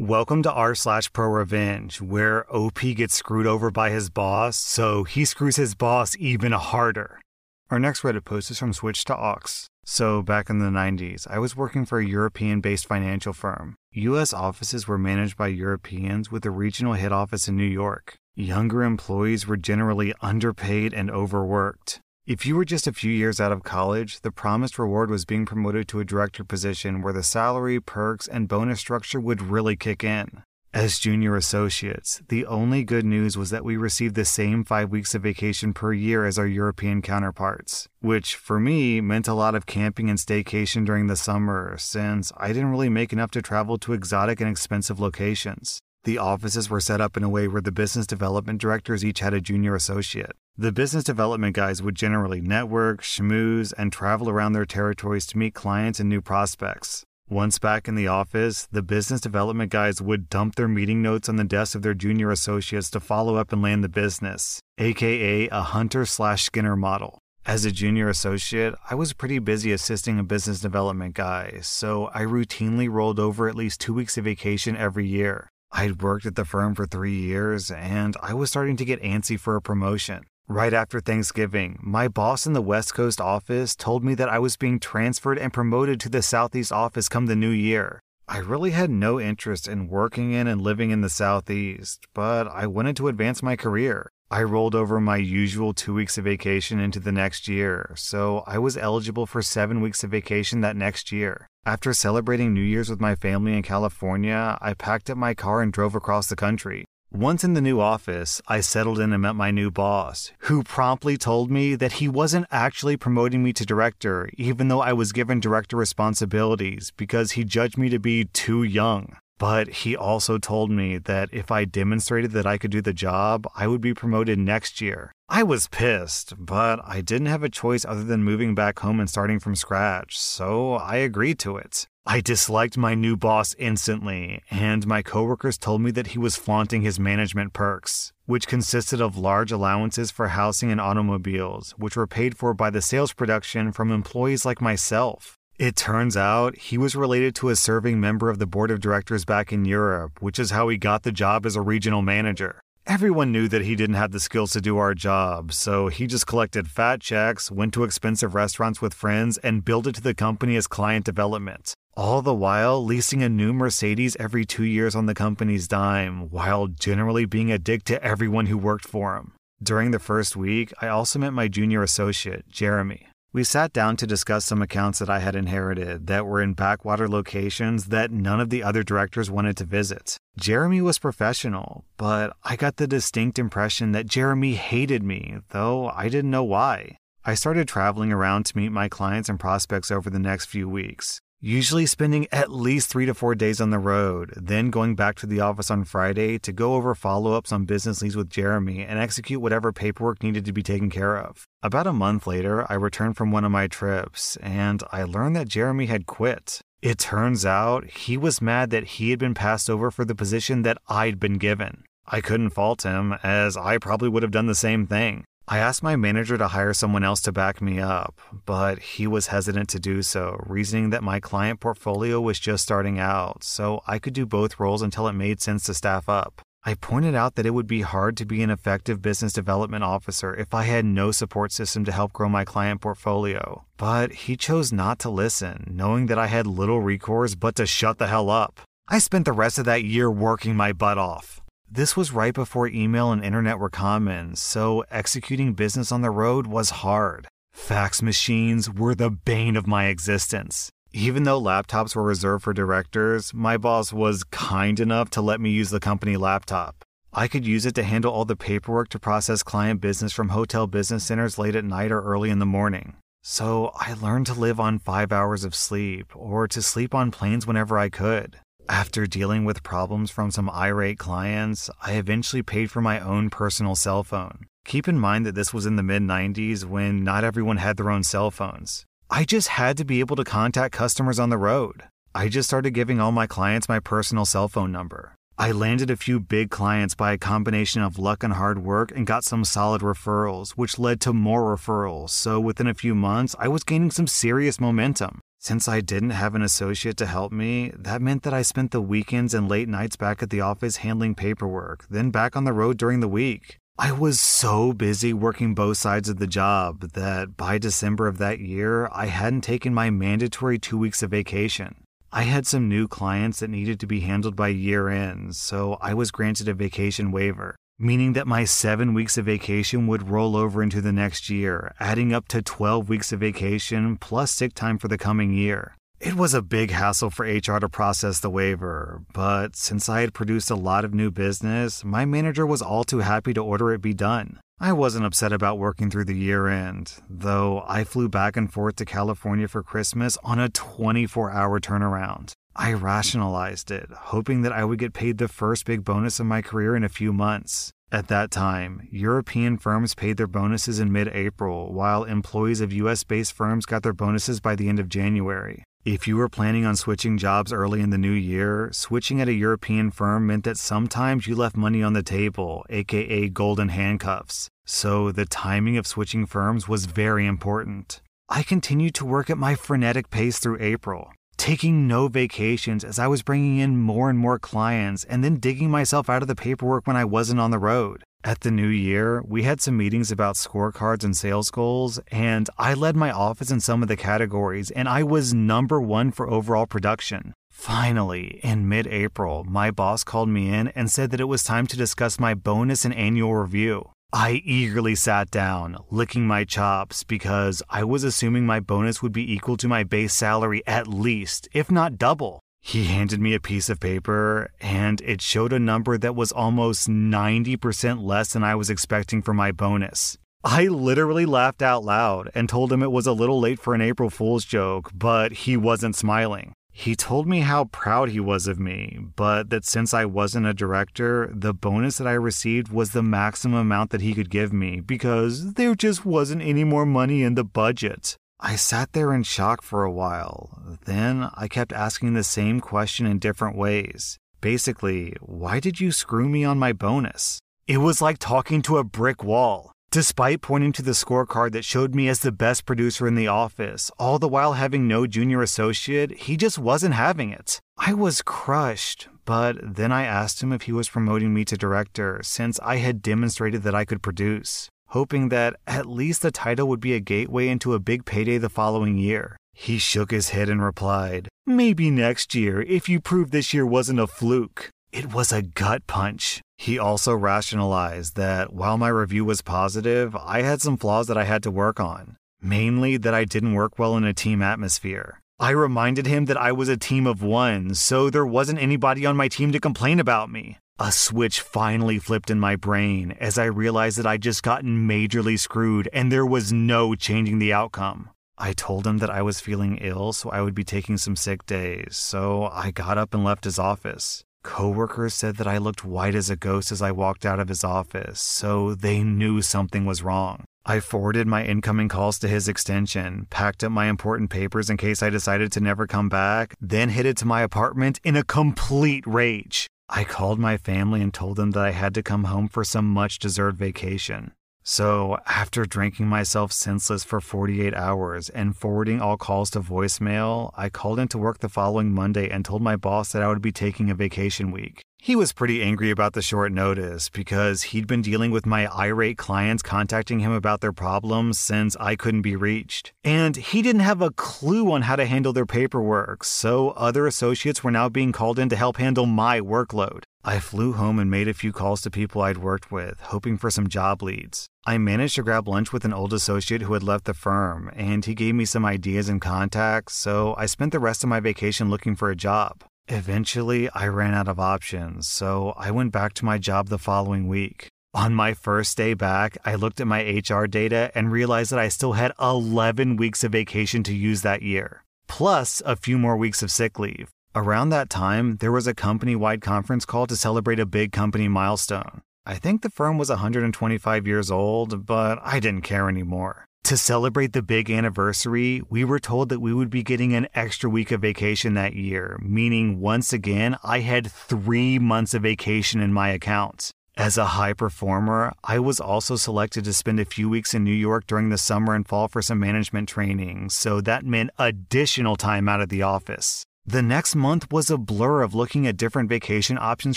Welcome to r slash pro revenge, where OP gets screwed over by his boss, so he screws his boss even harder. Our next Reddit post is from Switch to Ox. So, back in the 90s, I was working for a European based financial firm. US offices were managed by Europeans with a regional head office in New York. Younger employees were generally underpaid and overworked. If you were just a few years out of college, the promised reward was being promoted to a director position where the salary, perks, and bonus structure would really kick in. As junior associates, the only good news was that we received the same five weeks of vacation per year as our European counterparts, which for me meant a lot of camping and staycation during the summer, since I didn't really make enough to travel to exotic and expensive locations. The offices were set up in a way where the business development directors each had a junior associate. The business development guys would generally network, schmooze, and travel around their territories to meet clients and new prospects. Once back in the office, the business development guys would dump their meeting notes on the desks of their junior associates to follow up and land the business, aka a hunter slash Skinner model. As a junior associate, I was pretty busy assisting a business development guy, so I routinely rolled over at least two weeks of vacation every year. I'd worked at the firm for three years, and I was starting to get antsy for a promotion. Right after Thanksgiving, my boss in the West Coast office told me that I was being transferred and promoted to the Southeast office come the new year. I really had no interest in working in and living in the Southeast, but I wanted to advance my career. I rolled over my usual two weeks of vacation into the next year, so I was eligible for seven weeks of vacation that next year. After celebrating New Year's with my family in California, I packed up my car and drove across the country. Once in the new office, I settled in and met my new boss, who promptly told me that he wasn't actually promoting me to director, even though I was given director responsibilities, because he judged me to be too young. But he also told me that if I demonstrated that I could do the job, I would be promoted next year. I was pissed, but I didn't have a choice other than moving back home and starting from scratch, so I agreed to it. I disliked my new boss instantly, and my coworkers told me that he was flaunting his management perks, which consisted of large allowances for housing and automobiles, which were paid for by the sales production from employees like myself. It turns out he was related to a serving member of the board of directors back in Europe, which is how he got the job as a regional manager. Everyone knew that he didn't have the skills to do our job, so he just collected fat checks, went to expensive restaurants with friends, and billed it to the company as client development. All the while leasing a new Mercedes every two years on the company's dime, while generally being a dick to everyone who worked for him. During the first week, I also met my junior associate, Jeremy. We sat down to discuss some accounts that I had inherited that were in backwater locations that none of the other directors wanted to visit. Jeremy was professional, but I got the distinct impression that Jeremy hated me, though I didn't know why. I started traveling around to meet my clients and prospects over the next few weeks usually spending at least three to four days on the road, then going back to the office on Friday to go over follow ups on business leads with Jeremy and execute whatever paperwork needed to be taken care of. About a month later, I returned from one of my trips and I learned that Jeremy had quit. It turns out he was mad that he had been passed over for the position that I'd been given. I couldn't fault him, as I probably would have done the same thing. I asked my manager to hire someone else to back me up, but he was hesitant to do so, reasoning that my client portfolio was just starting out, so I could do both roles until it made sense to staff up. I pointed out that it would be hard to be an effective business development officer if I had no support system to help grow my client portfolio, but he chose not to listen, knowing that I had little recourse but to shut the hell up. I spent the rest of that year working my butt off. This was right before email and internet were common, so executing business on the road was hard. Fax machines were the bane of my existence. Even though laptops were reserved for directors, my boss was kind enough to let me use the company laptop. I could use it to handle all the paperwork to process client business from hotel business centers late at night or early in the morning. So I learned to live on five hours of sleep, or to sleep on planes whenever I could. After dealing with problems from some irate clients, I eventually paid for my own personal cell phone. Keep in mind that this was in the mid 90s when not everyone had their own cell phones. I just had to be able to contact customers on the road. I just started giving all my clients my personal cell phone number. I landed a few big clients by a combination of luck and hard work and got some solid referrals, which led to more referrals. So within a few months, I was gaining some serious momentum. Since I didn't have an associate to help me, that meant that I spent the weekends and late nights back at the office handling paperwork, then back on the road during the week. I was so busy working both sides of the job that by December of that year, I hadn't taken my mandatory two weeks of vacation. I had some new clients that needed to be handled by year end, so I was granted a vacation waiver, meaning that my seven weeks of vacation would roll over into the next year, adding up to 12 weeks of vacation plus sick time for the coming year. It was a big hassle for HR to process the waiver, but since I had produced a lot of new business, my manager was all too happy to order it be done. I wasn't upset about working through the year end, though I flew back and forth to California for Christmas on a 24 hour turnaround. I rationalized it, hoping that I would get paid the first big bonus of my career in a few months. At that time, European firms paid their bonuses in mid April, while employees of US based firms got their bonuses by the end of January. If you were planning on switching jobs early in the new year, switching at a European firm meant that sometimes you left money on the table, aka golden handcuffs. So the timing of switching firms was very important. I continued to work at my frenetic pace through April, taking no vacations as I was bringing in more and more clients and then digging myself out of the paperwork when I wasn't on the road. At the new year, we had some meetings about scorecards and sales goals, and I led my office in some of the categories, and I was number one for overall production. Finally, in mid April, my boss called me in and said that it was time to discuss my bonus and annual review. I eagerly sat down, licking my chops, because I was assuming my bonus would be equal to my base salary at least, if not double. He handed me a piece of paper, and it showed a number that was almost 90% less than I was expecting for my bonus. I literally laughed out loud and told him it was a little late for an April Fool's joke, but he wasn't smiling. He told me how proud he was of me, but that since I wasn't a director, the bonus that I received was the maximum amount that he could give me because there just wasn't any more money in the budget. I sat there in shock for a while. Then I kept asking the same question in different ways. Basically, why did you screw me on my bonus? It was like talking to a brick wall. Despite pointing to the scorecard that showed me as the best producer in the office, all the while having no junior associate, he just wasn't having it. I was crushed, but then I asked him if he was promoting me to director since I had demonstrated that I could produce hoping that at least the title would be a gateway into a big payday the following year. He shook his head and replied, Maybe next year, if you prove this year wasn't a fluke. It was a gut punch. He also rationalized that while my review was positive, I had some flaws that I had to work on, mainly that I didn't work well in a team atmosphere. I reminded him that I was a team of one, so there wasn't anybody on my team to complain about me. A switch finally flipped in my brain as I realized that I'd just gotten majorly screwed and there was no changing the outcome. I told him that I was feeling ill, so I would be taking some sick days, so I got up and left his office. Coworkers said that I looked white as a ghost as I walked out of his office, so they knew something was wrong. I forwarded my incoming calls to his extension, packed up my important papers in case I decided to never come back, then headed to my apartment in a complete rage. I called my family and told them that I had to come home for some much deserved vacation. So, after drinking myself senseless for 48 hours and forwarding all calls to voicemail, I called into work the following Monday and told my boss that I would be taking a vacation week. He was pretty angry about the short notice because he'd been dealing with my irate clients contacting him about their problems since I couldn't be reached. And he didn't have a clue on how to handle their paperwork, so other associates were now being called in to help handle my workload. I flew home and made a few calls to people I'd worked with, hoping for some job leads. I managed to grab lunch with an old associate who had left the firm, and he gave me some ideas and contacts, so I spent the rest of my vacation looking for a job. Eventually, I ran out of options, so I went back to my job the following week. On my first day back, I looked at my HR data and realized that I still had 11 weeks of vacation to use that year, plus a few more weeks of sick leave. Around that time, there was a company wide conference call to celebrate a big company milestone. I think the firm was 125 years old, but I didn't care anymore. To celebrate the big anniversary, we were told that we would be getting an extra week of vacation that year, meaning once again, I had three months of vacation in my account. As a high performer, I was also selected to spend a few weeks in New York during the summer and fall for some management training, so that meant additional time out of the office. The next month was a blur of looking at different vacation options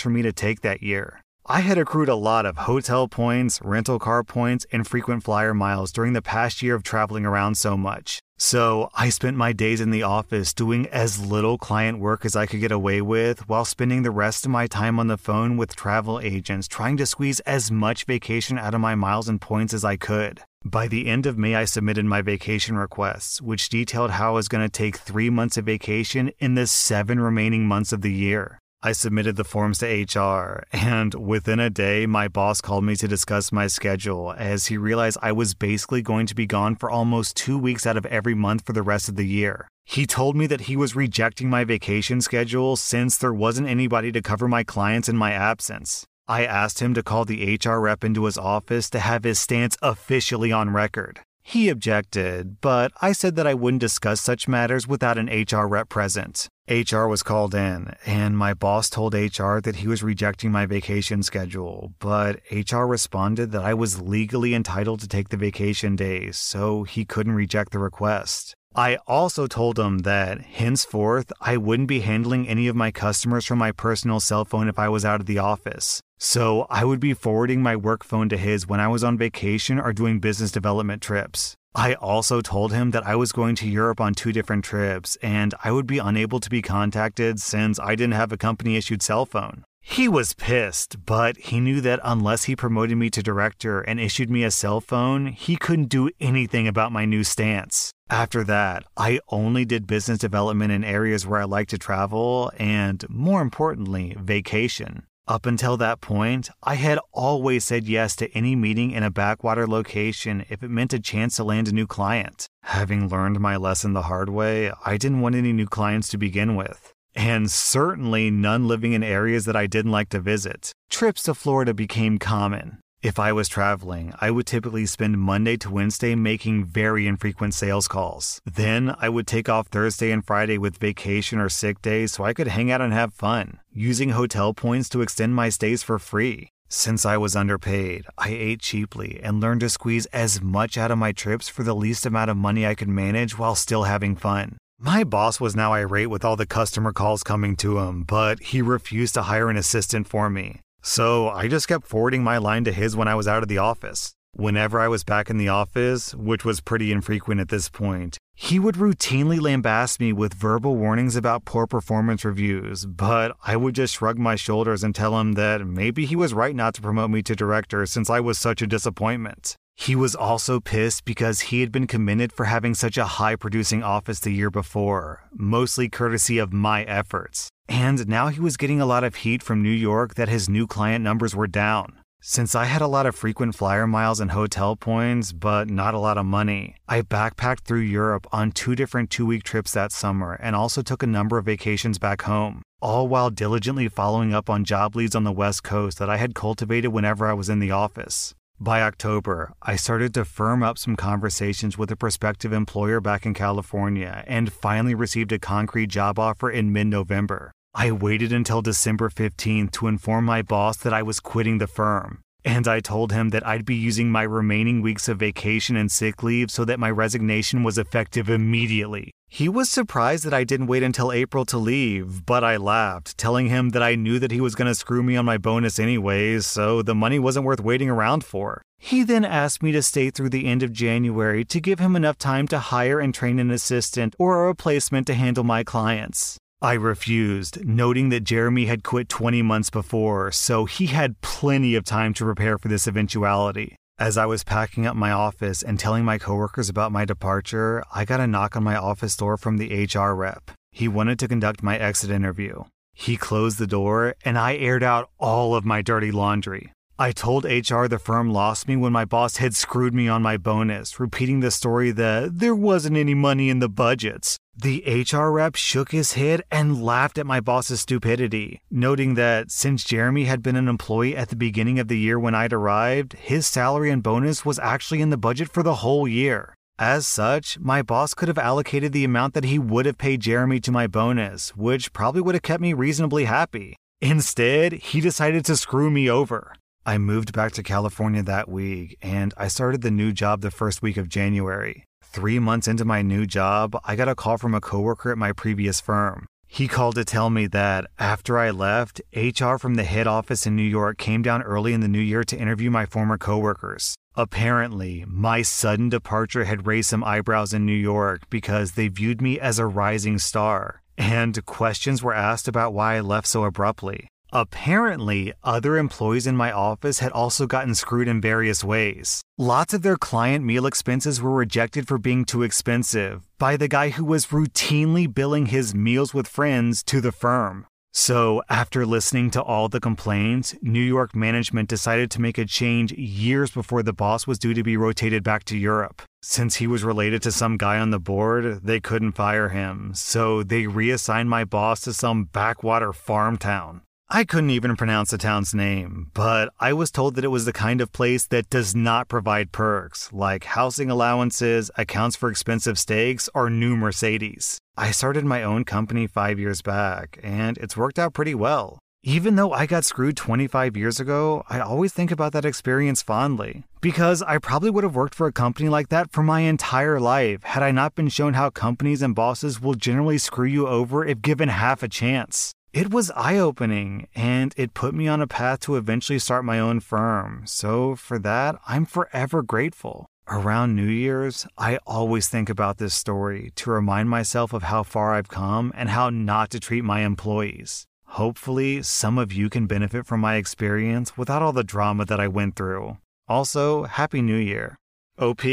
for me to take that year. I had accrued a lot of hotel points, rental car points, and frequent flyer miles during the past year of traveling around so much. So I spent my days in the office doing as little client work as I could get away with while spending the rest of my time on the phone with travel agents trying to squeeze as much vacation out of my miles and points as I could. By the end of May, I submitted my vacation requests, which detailed how I was going to take three months of vacation in the seven remaining months of the year. I submitted the forms to HR, and within a day, my boss called me to discuss my schedule as he realized I was basically going to be gone for almost two weeks out of every month for the rest of the year. He told me that he was rejecting my vacation schedule since there wasn't anybody to cover my clients in my absence. I asked him to call the HR rep into his office to have his stance officially on record. He objected, but I said that I wouldn't discuss such matters without an HR rep present. HR was called in, and my boss told HR that he was rejecting my vacation schedule, but HR responded that I was legally entitled to take the vacation days, so he couldn't reject the request. I also told him that henceforth I wouldn't be handling any of my customers from my personal cell phone if I was out of the office. So I would be forwarding my work phone to his when I was on vacation or doing business development trips. I also told him that I was going to Europe on two different trips and I would be unable to be contacted since I didn't have a company issued cell phone. He was pissed, but he knew that unless he promoted me to director and issued me a cell phone, he couldn't do anything about my new stance. After that, I only did business development in areas where I like to travel and, more importantly, vacation. Up until that point, I had always said yes to any meeting in a backwater location if it meant a chance to land a new client. Having learned my lesson the hard way, I didn't want any new clients to begin with. And certainly none living in areas that I didn't like to visit. Trips to Florida became common. If I was traveling, I would typically spend Monday to Wednesday making very infrequent sales calls. Then I would take off Thursday and Friday with vacation or sick days so I could hang out and have fun, using hotel points to extend my stays for free. Since I was underpaid, I ate cheaply and learned to squeeze as much out of my trips for the least amount of money I could manage while still having fun. My boss was now irate with all the customer calls coming to him, but he refused to hire an assistant for me. So I just kept forwarding my line to his when I was out of the office. Whenever I was back in the office, which was pretty infrequent at this point, he would routinely lambaste me with verbal warnings about poor performance reviews, but I would just shrug my shoulders and tell him that maybe he was right not to promote me to director since I was such a disappointment. He was also pissed because he had been commended for having such a high producing office the year before, mostly courtesy of my efforts. And now he was getting a lot of heat from New York that his new client numbers were down. Since I had a lot of frequent flyer miles and hotel points, but not a lot of money, I backpacked through Europe on two different two week trips that summer and also took a number of vacations back home, all while diligently following up on job leads on the West Coast that I had cultivated whenever I was in the office. By October, I started to firm up some conversations with a prospective employer back in California and finally received a concrete job offer in mid November. I waited until December 15th to inform my boss that I was quitting the firm. And I told him that I'd be using my remaining weeks of vacation and sick leave so that my resignation was effective immediately. He was surprised that I didn't wait until April to leave, but I laughed, telling him that I knew that he was going to screw me on my bonus anyways, so the money wasn't worth waiting around for. He then asked me to stay through the end of January to give him enough time to hire and train an assistant or a replacement to handle my clients. I refused, noting that Jeremy had quit 20 months before, so he had plenty of time to prepare for this eventuality. As I was packing up my office and telling my coworkers about my departure, I got a knock on my office door from the HR rep. He wanted to conduct my exit interview. He closed the door, and I aired out all of my dirty laundry. I told HR the firm lost me when my boss had screwed me on my bonus, repeating the story that there wasn't any money in the budgets. The HR rep shook his head and laughed at my boss's stupidity, noting that since Jeremy had been an employee at the beginning of the year when I'd arrived, his salary and bonus was actually in the budget for the whole year. As such, my boss could have allocated the amount that he would have paid Jeremy to my bonus, which probably would have kept me reasonably happy. Instead, he decided to screw me over. I moved back to California that week and I started the new job the first week of January. Three months into my new job, I got a call from a coworker at my previous firm. He called to tell me that after I left, HR from the head office in New York came down early in the new year to interview my former coworkers. Apparently, my sudden departure had raised some eyebrows in New York because they viewed me as a rising star, and questions were asked about why I left so abruptly. Apparently, other employees in my office had also gotten screwed in various ways. Lots of their client meal expenses were rejected for being too expensive by the guy who was routinely billing his meals with friends to the firm. So, after listening to all the complaints, New York management decided to make a change years before the boss was due to be rotated back to Europe. Since he was related to some guy on the board, they couldn't fire him, so they reassigned my boss to some backwater farm town. I couldn't even pronounce the town's name, but I was told that it was the kind of place that does not provide perks like housing allowances, accounts for expensive steaks, or new Mercedes. I started my own company five years back, and it's worked out pretty well. Even though I got screwed 25 years ago, I always think about that experience fondly. Because I probably would have worked for a company like that for my entire life had I not been shown how companies and bosses will generally screw you over if given half a chance. It was eye opening and it put me on a path to eventually start my own firm. So, for that, I'm forever grateful. Around New Year's, I always think about this story to remind myself of how far I've come and how not to treat my employees. Hopefully, some of you can benefit from my experience without all the drama that I went through. Also, Happy New Year. OP,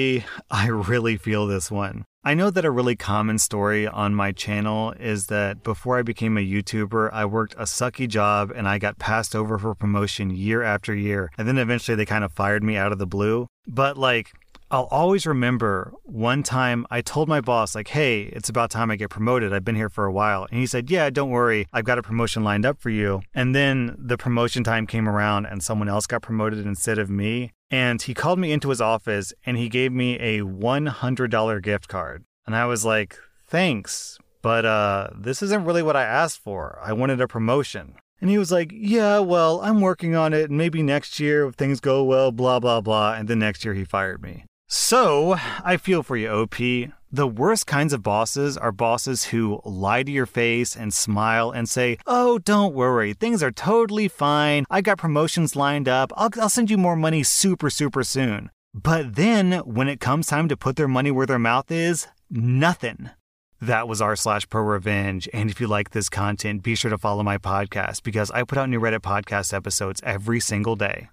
I really feel this one. I know that a really common story on my channel is that before I became a YouTuber, I worked a sucky job and I got passed over for promotion year after year. And then eventually they kind of fired me out of the blue. But like, I'll always remember one time I told my boss, like, hey, it's about time I get promoted. I've been here for a while. And he said, yeah, don't worry. I've got a promotion lined up for you. And then the promotion time came around and someone else got promoted instead of me. And he called me into his office and he gave me a $100 gift card. And I was like, thanks, but uh, this isn't really what I asked for. I wanted a promotion. And he was like, Yeah, well, I'm working on it. And maybe next year, if things go well, blah, blah, blah. And then next year, he fired me. So I feel for you, OP. The worst kinds of bosses are bosses who lie to your face and smile and say, Oh, don't worry, things are totally fine. I got promotions lined up. I'll, I'll send you more money super, super soon. But then when it comes time to put their money where their mouth is, nothing. That was r slash pro revenge. And if you like this content, be sure to follow my podcast because I put out new Reddit podcast episodes every single day.